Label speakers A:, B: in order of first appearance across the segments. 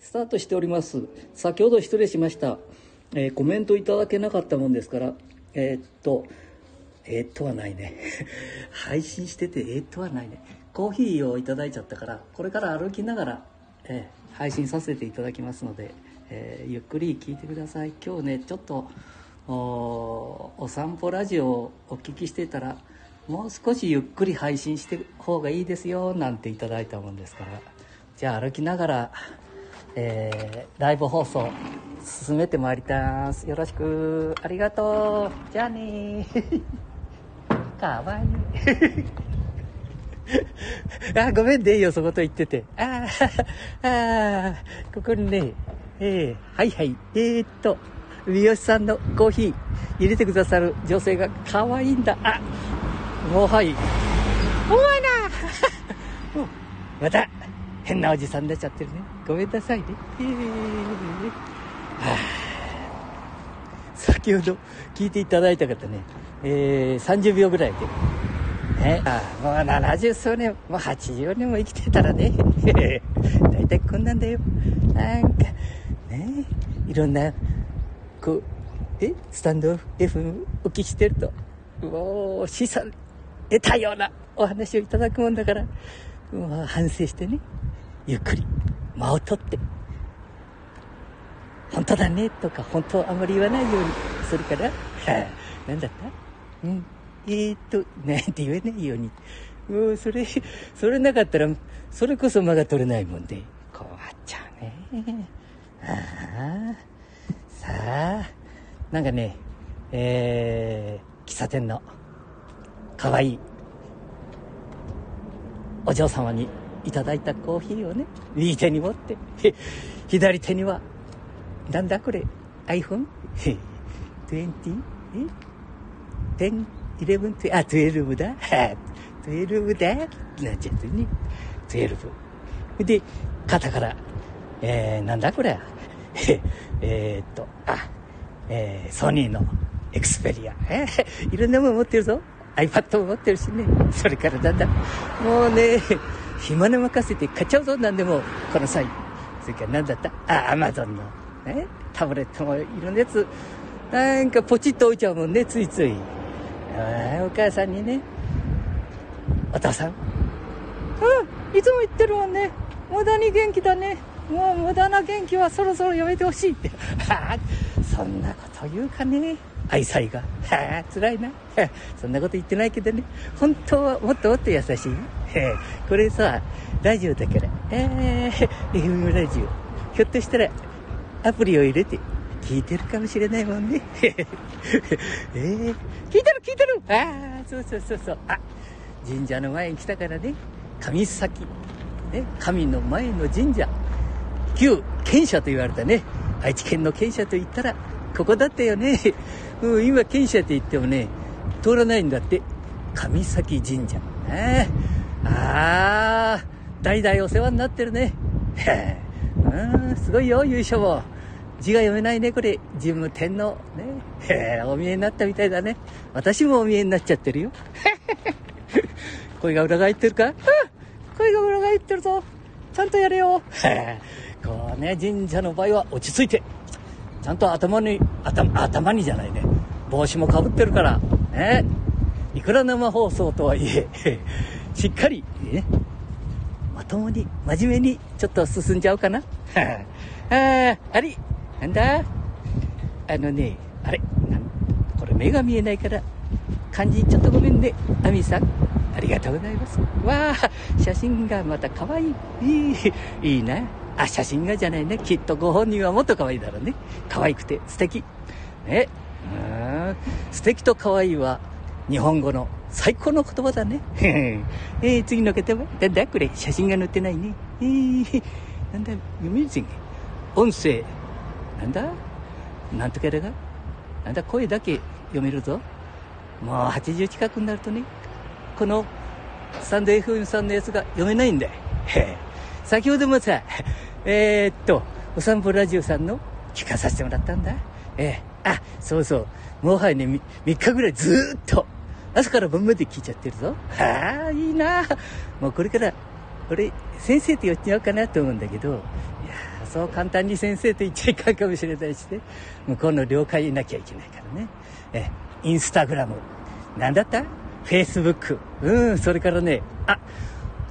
A: スタートしております。先ほど失礼しました。えーコメントいただけなかったもんですから、えーっと、えーっとはないね。配信してて、えーっとはないね。コーヒーをいただいちゃったから、これから歩きながら、えー配信させていただきますので、えゆっくり聞いてください。今日ね、ちょっと、おお散歩ラジオをお聞きしてたら、もう少しゆっくり配信して方がいいですよ、なんていただいたもんですから、じゃあ歩きながら、えーライブ放送進めてまいります。よろしく。ありがとう。じゃあねかわいい。あごめんねよそこと言ってて。あーあーここにね。えーはいはい。えー、っと三好さんのコーヒー入れてくださる女性が可愛いんだ。あもうはい。お前な。また。変なおじさんになっちゃってるね。ごめんなさいね、はあ。先ほど聞いていただいた方ね、えー30秒ぐらいで、ね、あもう70数年もう80年も生きてたらね。大体こんなんだよ。なんかね。いろんなこうえ？スタンド F お聞きしてるともう資産得たようなお話をいただくもんだからもう反省してね。ゆっくり間を取って本当だねとか本当あんまり言わないようにするから、はあ、なんだった？うん。えー、っとなんて言えないように。もうそれそれなかったらそれこそ間が取れないもんで。困っちゃうね。ああさあなんかねえー、喫茶店の可愛いお嬢様にいただいたコーヒーをね右手に持って 左手にはなんだこれ iPhone? 20? え ?10? 11? あ、12だ？12だ？なっちゃってね。12。で、肩から、えー、なんだこれ？えっと、あ、えー、ソニーのエクスペリア。えーいろんなもの持ってるぞ。iPad も持ってるしね。それからだんだ？ん、もうね、暇に任せて買っちゃうぞ、なんでも、この際。それからなんだった？あ、アマゾンの、ね、タブレットもいろんなやつ、なんかポチッと置いちゃうもんね、ついつい。お母さんにね、お父さん、うん、いつも言ってるもんね。無駄に元気だね。もう無駄な元気はそろそろやめてほしいって。そんなこと言うかね。愛妻が。はあ、辛いな。そんなこと言ってないけどね。本当はもっともっと優しい。へこれさ、ラジオだから。えー、FM ラジオ。ひょっとしたら、アプリを入れて、聞いてるかもしれないもんね。えー、聞いてる聞いてるああ、そうそうそうそう。あ、神社の前に来たからね。神崎。ね、神の前の神社。旧県社と言われたね。愛知県の県社と言ったら、ここだったよね。う、今県社って言ってもね、通らないんだって。神崎神社。ね、ああ、代々お世話になってるね。うん、すごいよ、優勝も。字が読めないね、これ。神武天皇。ね。へえ、お見えになったみたいだね。私もお見えになっちゃってるよ。声が裏返ってるか、声が裏返ってるぞ。ちゃんとやれよ。こうね、神社の場合は落ち着いて。ちゃんと頭に、頭、頭にじゃないね。帽子もかぶってるから。ね。いくら生放送とはいえ、しっかり、ね。まともに、真面目に、ちょっと進んじゃうかな。は あ、ああれ、なんだ？あのね、あれ、これ目が見えないから、漢字ちょっとごめんね。アミさん、ありがとうございます。わあ、写真がまた可愛い。いい、いいな。あ、写真がじゃないね。きっとご本人はもっと可愛いだろうね。可愛くて素敵。ね。ん。素敵と可愛いは、日本語の最高の言葉だね。えー、次の方はなんだこれ、写真が載ってないね。えー、なんだ、読めるぜ。音声、なんだ？なんとかだが？なんだ、声だけ読めるぞ。もう80近くになるとね、このスタンド FM さんのやつが読めないんだよ。先ほどもさ、えー、っと、お散歩ラジオさんの聞かさせてもらったんだ。ええあ、そうそう。もはやね、3日ぐらいずっと、朝から晩まで聞いちゃってるぞ。はあ、いいな。もうこれから、俺、先生と寄っちゃおうかなと思うんだけど、いやそう簡単に先生と言っちゃいかんかもしれないしね。向こうの了解いなきゃいけないからね。えインスタグラム。なんだった？フェイスブックうんそれからねあ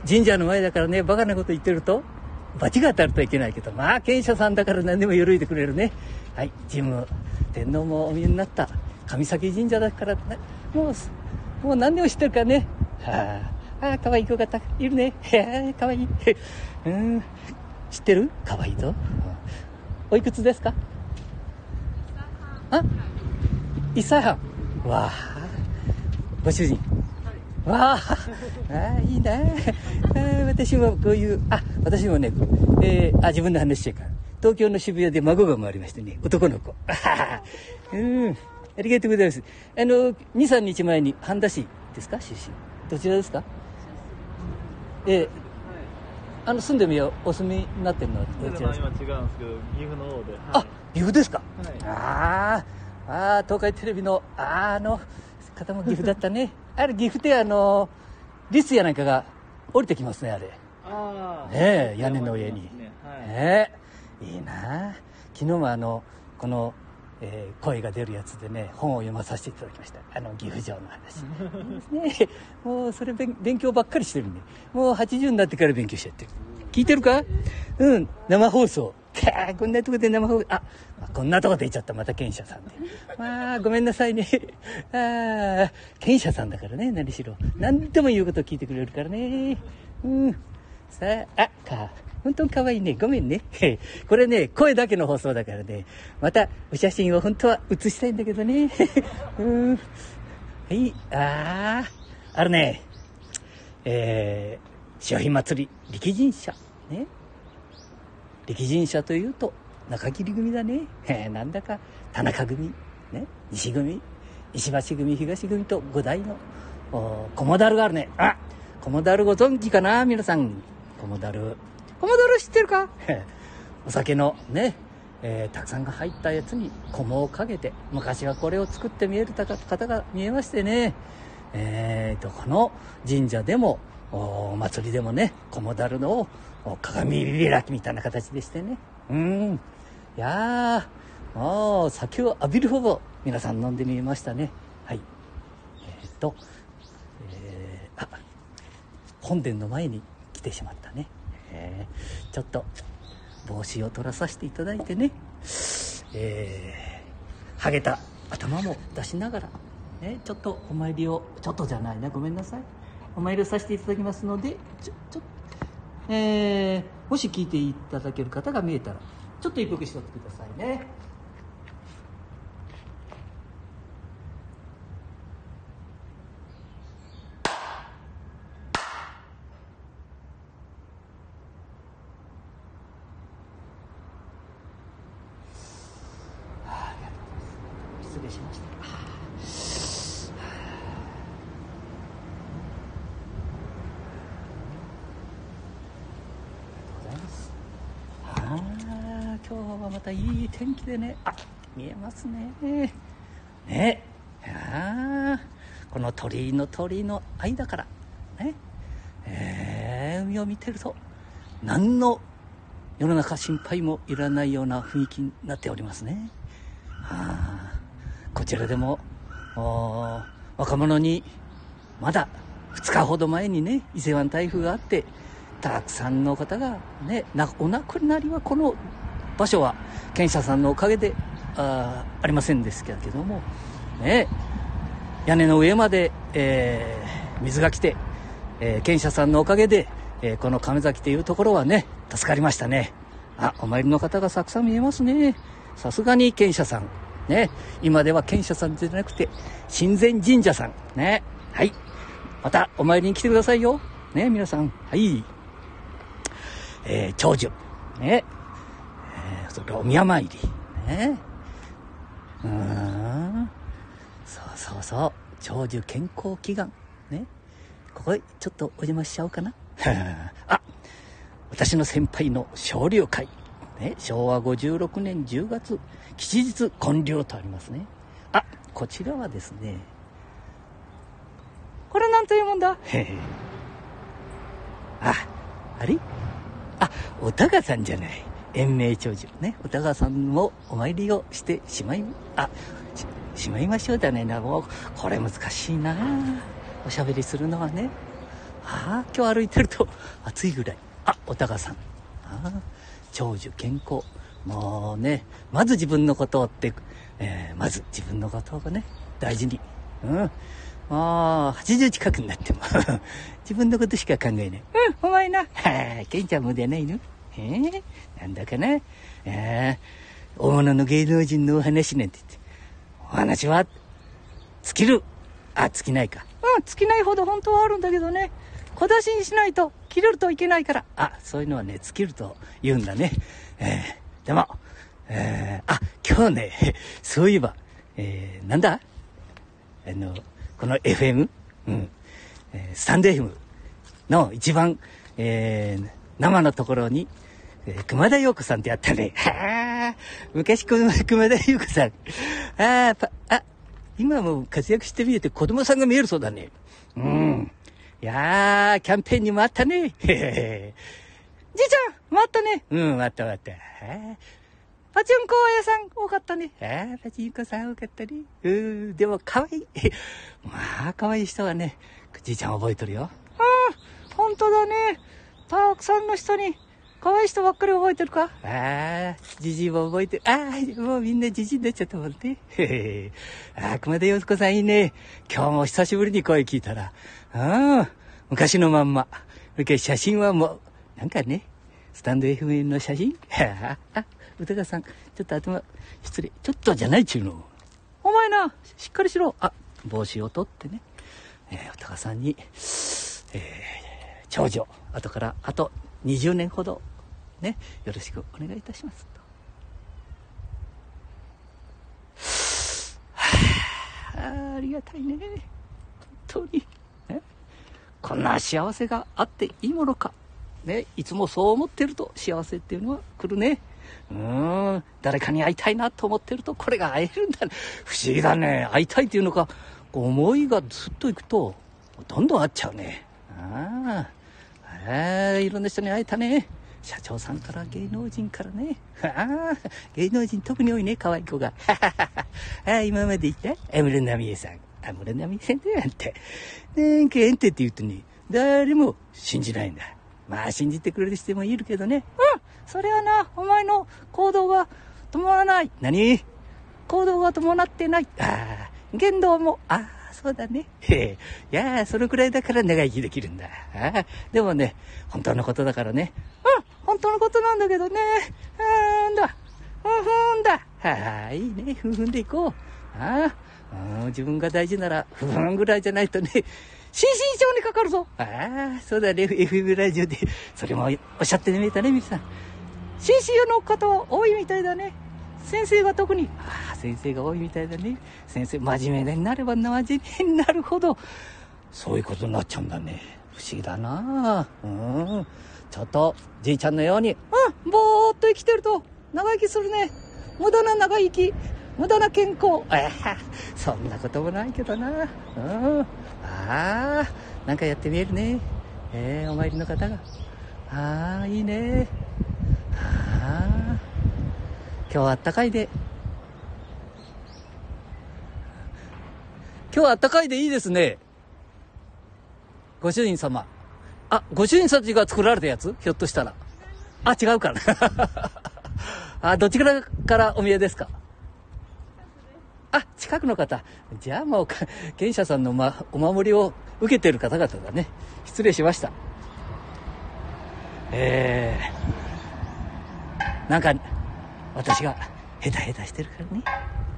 A: 神社の前だからねバカなこと言ってると罰が当たるといけないけどまあ賢者さんだから何でも緩いでくれるね。はい神武天皇もお見えになった上崎神社だから、ね、もうもう何でも知ってるからねはあああ、かわいい子方いるね。へかわいい。うん。知ってる？かわいいぞ。おいくつですか？あ一歳半。わあ。ご主人。わあ。あいいなあ私もこういう、あ、私もね、えー、あ、自分の話してから。東京の渋谷で孫が生まれましてね、男の子。うん。ありがとうございます。あの、2、3日前に半田市ですか？出身。どちらですか？ええ。あの住んでみようお住みになってるのは
B: どちらですか？今違うんですけど岐阜の方で、はい、
A: あ岐阜ですか、
B: はい、
A: ああ東海テレビのああの方も岐阜だったね。あれ岐阜ってあのリスやなんかが降りてきますねあれ。
B: あ
A: あねえ屋根の上に。ねえ、いいな。昨日もあのこのえー、声が出るやつでね本を読まさせていただきました。あの岐阜城の話。ねもうそれ勉強ばっかりしてるんで。もう80になってから勉強しちゃって。る聞いてるか？うん生放送。こんなとこで生放送。あこんなとこで言っちゃった。また賢者さんで。まあごめんなさいね。ああ賢者さんだからね何しろ何でも言うこと聞いてくれるからね。うん。さああか本当に可愛いね。ごめんね。これね、声だけの放送だからね。また、お写真を本当は写したいんだけどね。うん。はい、ああ、あるね。えー、潮干祭り、力神社。ね。力神社というと、中切組だね。えー、なんだか、田中組、ね。西組、石橋組、東組と五代の、おコモダルがあるね。あコモダルご存知かな？皆さん。コモダル。知ってるか？お酒のね、えー、たくさんが入ったやつに菰をかけて、昔はこれを作って見える方が見えましてね、えー、どこの神社でも、お祭りでもね、菰だるのを鏡開きみたいな形でしてね。うん。いやー、もう酒を浴びるほど皆さん飲んでみましたね。はい。えー、っと、えー、あ、本殿の前に来てしまったね。えー、ちょっと帽子を取らさせていただいてね、えー、ハゲた頭も出しながら、ね、ちょっとお参りをちょっとじゃないなごめんなさい。お参りをさせていただきますのでちょちょえー、もし聞いていただける方が見えたらちょっと一服しとってくださいね。失礼しました。ああ、今日はまたいい天気でね、あ、見えますね。ね、あ、この鳥居の鳥居の間から、ね、えー、海を見てると、何の世の中心配もいらないような雰囲気になっておりますね。こちらでも若者にまだ2日ほど前にね伊勢湾台風があってたくさんの方がねお亡くなりはこの場所は検査さんのおかげであありませんですけれどもね屋根の上まで、えー、水が来て、えー、検査さんのおかげで、えー、この亀崎というところはね助かりましたね。あお参りの方がたくさん見えますね。さすがに検査さん。ね。今では賢者さんじゃなくて、神前神社さん。ね。はい。またお参りに来てくださいよ。ね、皆さん。はい。えー、長寿。ね。えー、それからお宮参り。ね。うん。そうそうそう。長寿健康祈願。ね。ここへちょっとお邪魔しちゃおうかな。あ、私の先輩の昇竜会。ね、昭和56年10月、吉日建立とありますね。あ、こちらはですね、これなんというもんだ？へへ。あ、あれ？あ、おたかさんじゃない。延命長寿ね。お高さんもお参りをしてしまいあししまいましょうだね。なもうこれ難しいな。おしゃべりするのはね。ああ今日歩いてると暑いぐらい。あお高さん。ああ長寿健康。もうねまず自分のことをって、えーまず自分のことをね大事に。うん。もう80近くになっても 自分のことしか考えない。うんお前な。はあケンちゃんもでないの。えー、なんだかな。えー、大物の芸能人のお話なんて言って。お話は尽きる。あ尽きないか。うん尽きないほど本当はあるんだけどね。小出しにしないと。切れるといけないからあそういうのはね尽きると言うんだねえー、でもえー、あ今日ね そういえばえー、なんだ？あのこの FM、うんえースタンド FM の一番、えー生のところに、えー熊田陽子さんってやったね。はあ、昔この熊田陽子さん。ああ、パあ、今も活躍してみえて子供さんが見えるそうだね。うん。いやー、キャンペーンにもあったね。へへへじいちゃん、回ったね。うん、回った回った。はあパチンコ屋さん多かったね。ああ、パチンコさん多かったね。うん、でも可愛い。まあ、可愛い人はね、じいちゃん覚えとるよ。うん、本当だね。たくさんの人に、可愛い人ばっかり覚えてるか？ああ、じじいも覚えてる。ああ、もうみんなじじいになっちゃったもんね。へ へああ、熊田洋子さんいいね。今日も久しぶりに声聞いたら、うん、昔のまんま。それから写真はもう、なんかね、スタンド FM の写真？あ あ、歌川さん、ちょっと頭、失礼。ちょっとじゃないっちゅうの。お前な、しっかりしろ。あ、帽子を取ってね。えー、歌川さんに、えー、長女、後から、あと20年ほど、ね、よろしくお願いいたしますと。はあ、ありがたいね。本当に。ねこんな幸せがあっていいものか。ね、いつもそう思ってると幸せっていうのは来るね。うーん、誰かに会いたいなと思ってるとこれが会えるんだ。不思議だね。会いたいっていうのか、思いがずっといくと、どんどん会っちゃうね。ああ、ああ、いろんな人に会えたね。社長さんから芸能人からね。ああ、芸能人特に多いね、可愛い子が。ああ、今まで言った？安室奈美恵さん。安室奈美恵さんだよ、あんた。なんか、えんって言うとね、誰も信じないんだ。まあ、信じてくれる人もいるけどね。うん、それはな、お前の行動が伴わない。何？行動が伴ってない。ああ、言動も、ああ、そうだね。へえ。いやあ、それくらいだから長生きできるんだ。ああ、でもね、本当のことだからね。うん、本当のことなんだけどね。うーんだ。ふんふんだ。はあ、いいね。ふんふんでいこう。ああ、うん自分が大事なら、ふんぐらいじゃないとね、心身症にかかるぞ。ああ、そうだね。FM ラジオで、それもおっしゃってみえたね、みさん。心身の方多いみたいだね。先生が特に。ああ、先生が多いみたいだね。先生、真面目になれば真面目になるほど、そういうことになっちゃうんだね。不思議だなうん。ちょっと、じいちゃんのように、うん、ぼーっと生きてると、長生きするね。無駄な長生き、無駄な健康。あ、そんなこともないけどな。うん。ああ、なんかやってみえるね。えー、お参りの方が。ああ、いいね。ああ、今日はあったかいで。今日はあったかいでいいですね。ご主人様。あ、ご主人様が作られたやつ？ひょっとしたら。あ、違うかな。あ、どちらからお見えですか？あ、近くの方。じゃあもうか、賢者さんの、ま、お守りを受けてる方々だね。失礼しました。えー、なんか、私がヘタヘタしてるからね、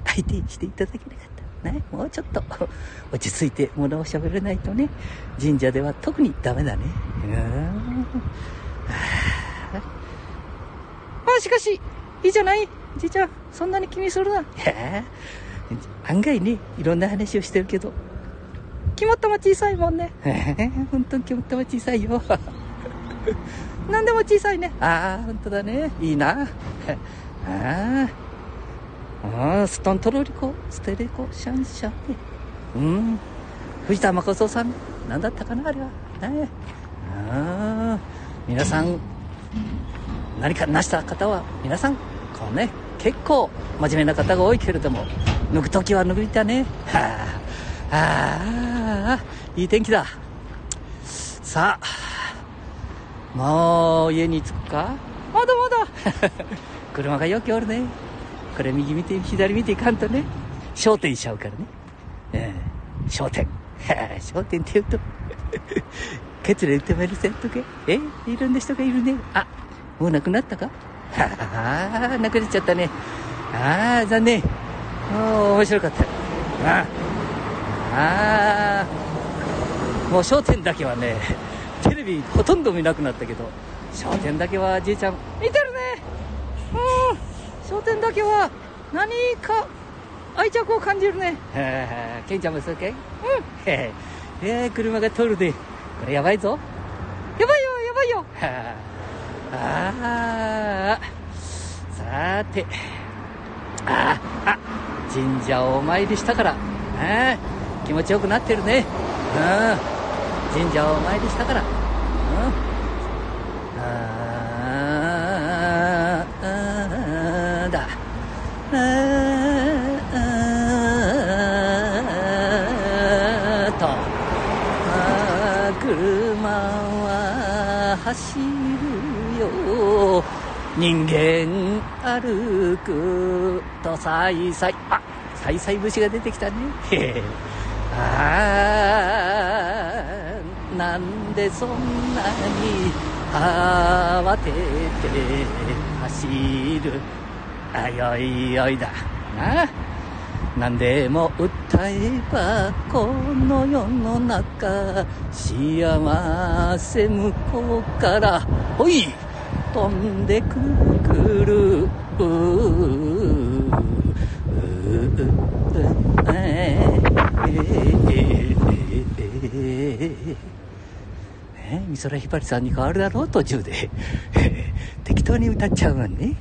A: 相手にしていただけなかった。ね、もうちょっと落ち着いて物を喋れないとね、神社では特にダメだね。うーん。ああ、しかし、いいじゃない？じいちゃん、そんなに気にするな。いや案外ね、いろんな話をしてるけど、肝っ玉小さいもんね。本当に肝っ玉小さいよ。何でも小さいね。ああ、本当だね。いいな。ああ。ああ、ストントロリコ、ステレコ、シャンシャン。うん。藤田誠さん、何だったかな、あれは。ねああ。皆さん、何か成した方は皆さんこうね結構真面目な方が多いけれども抜く時は抜いたねはあああいい天気ださあもう家に着くか？まだまだ車がよくおるね。これ右見て左見ていかんとね。商店しちゃうからね。ええ。商店商店って言うと ケツで言ってまいるせんとけ。えいろんな人がいるね。あもう亡くなったか？ああ亡くなっちゃったね。ああ残念。もう面白かった。ああもう商店だけはねテレビほとんど見なくなったけど商店だけはじいちゃん見てるね。うん。商店だけは何か愛着を感じるね。へえケンちゃんもそうかい？うん。へええー、車が通るで。これやばいぞ。やばいよやばいよ。はああさて。ああ神社をお参りしたから。あ気持ちよくなってるね。うん。神社をお参りしたからとあ車は走るよ。人間歩くとさいさい。あさいさい節が出てきたね。へへ。ああなんでそんなに慌てて走るあよいよいだ。な何でも訴えばこの世の中幸せ向こうからほい。飛んでくるくる。ううえね美空ひばりさんに変わるだろう途中で適当に歌っちゃうもんね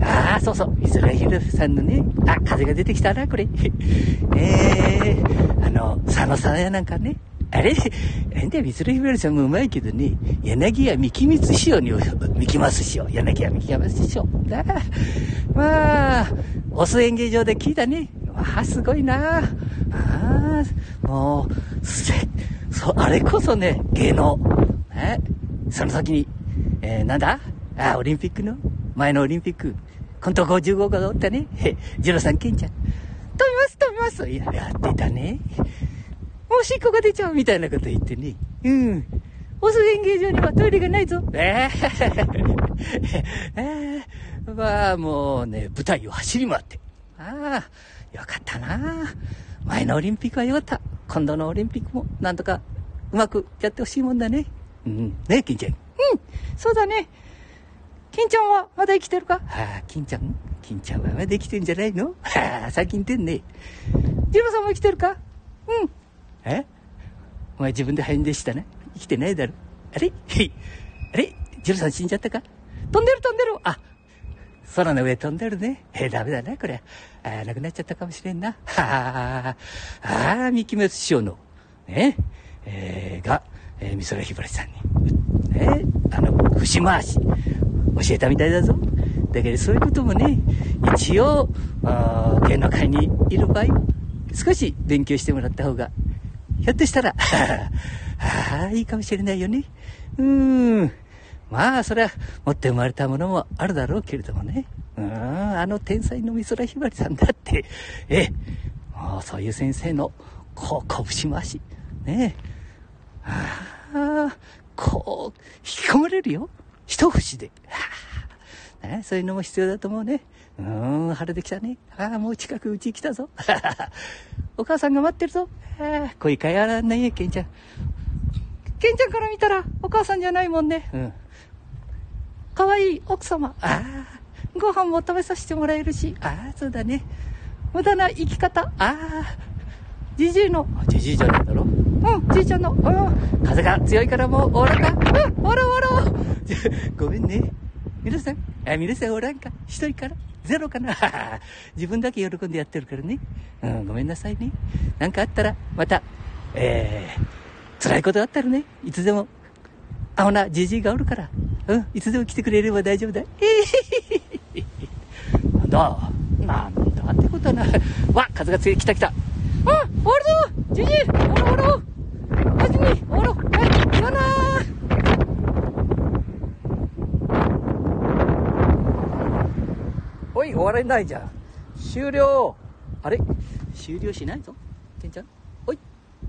A: ああそうそう。美空ひばりさんのねあ風が出てきたなこれ。え。ー、あの佐野さんやなんかね。あれ？なんで美空ひばりさんもうまいけどね、柳家三木光師匠に、三木ます師匠、柳家三木ます師匠。だまあ、オス演芸場で聞いたね。わあ、すごいな。ああ、もう、せ、そ、あれこそね、芸能。ね、その先に、えー、なんだ？あ、オリンピックの？前のオリンピック。今度55号がおったね。ジロさんケンちゃん。飛びます、飛びます。いや、やってたね。おしっこが出ちゃうみたいなこと言ってね。うん。オス演芸場にはトイレがないぞ。えー、えー、まあ、もうね、舞台を走り回って。ああ、よかったな前のオリンピックはよかった。今度のオリンピックもなんとかうまくやってほしいもんだね。うん。ね金ちゃん。うん。そうだね。金ちゃんはまだ生きてるか？はあ、金ちゃん？金ちゃんはまだ生きてんじゃないの？はあ、最近てんね。ジロさんも生きてるか？うん。え？お前自分で肺でしたね。生きてないだろ。あれ？あれ？ジロさん死んじゃったか？飛んでる飛んでるあ、空の上飛んでるね。えダメだな、これ。あー亡くなっちゃったかもしれんな。はあ、ああ、三木滅師匠の、ね、えー、が、えー、美空ひばりさんに、ね、あの、節回し、教えたみたいだぞ。だけどそういうこともね、一応、あ芸能界にいる場合は、少し勉強してもらった方が、ひょっとしたら、ああ、いいかもしれないよね。うーん。まあ、それは、持って生まれたものもあるだろうけれどもね。うん、あの天才の美空ひばりさんだって、ええ、もうそういう先生の、こう、拳回し。ねえ。ああ、こう、引き込まれるよ。一節で。そういうのも必要だと思うね。うーん、晴れてきたね。ああ、もう近くうち来たぞ。お母さんが待ってるぞ。ああ、声変わらんないよ、ケンちゃん。ケンちゃんから見たらお母さんじゃないもんね。うん。可愛い奥様。ああ、ご飯も食べさせてもらえるし。ああ、そうだね。無駄な生き方。ああ、じじいの。じじいじゃないだろ？うん、じいちゃんの。うん。風が強いからもうおらんか。うん、おらおらおら。ごめんね。皆さん、あ皆さんおらんか？一人から？ゼロかな？自分だけ喜んでやってるからね。うん、ごめんなさいね。なんかあったら、また、えー、辛いことあったらね、いつでも、あほな、じじいがおるから、うん、いつでも来てくれれば大丈夫だ。えへへへへ。なんだ？なんだってことはな。わ、風が強い来た来た。あ、終わるぞじじい終わろう終わろう始め終わろう終われないじゃん。終了。あれ？終了しないぞ。けんちゃん？おい。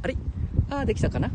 A: あれ？ああできたかな？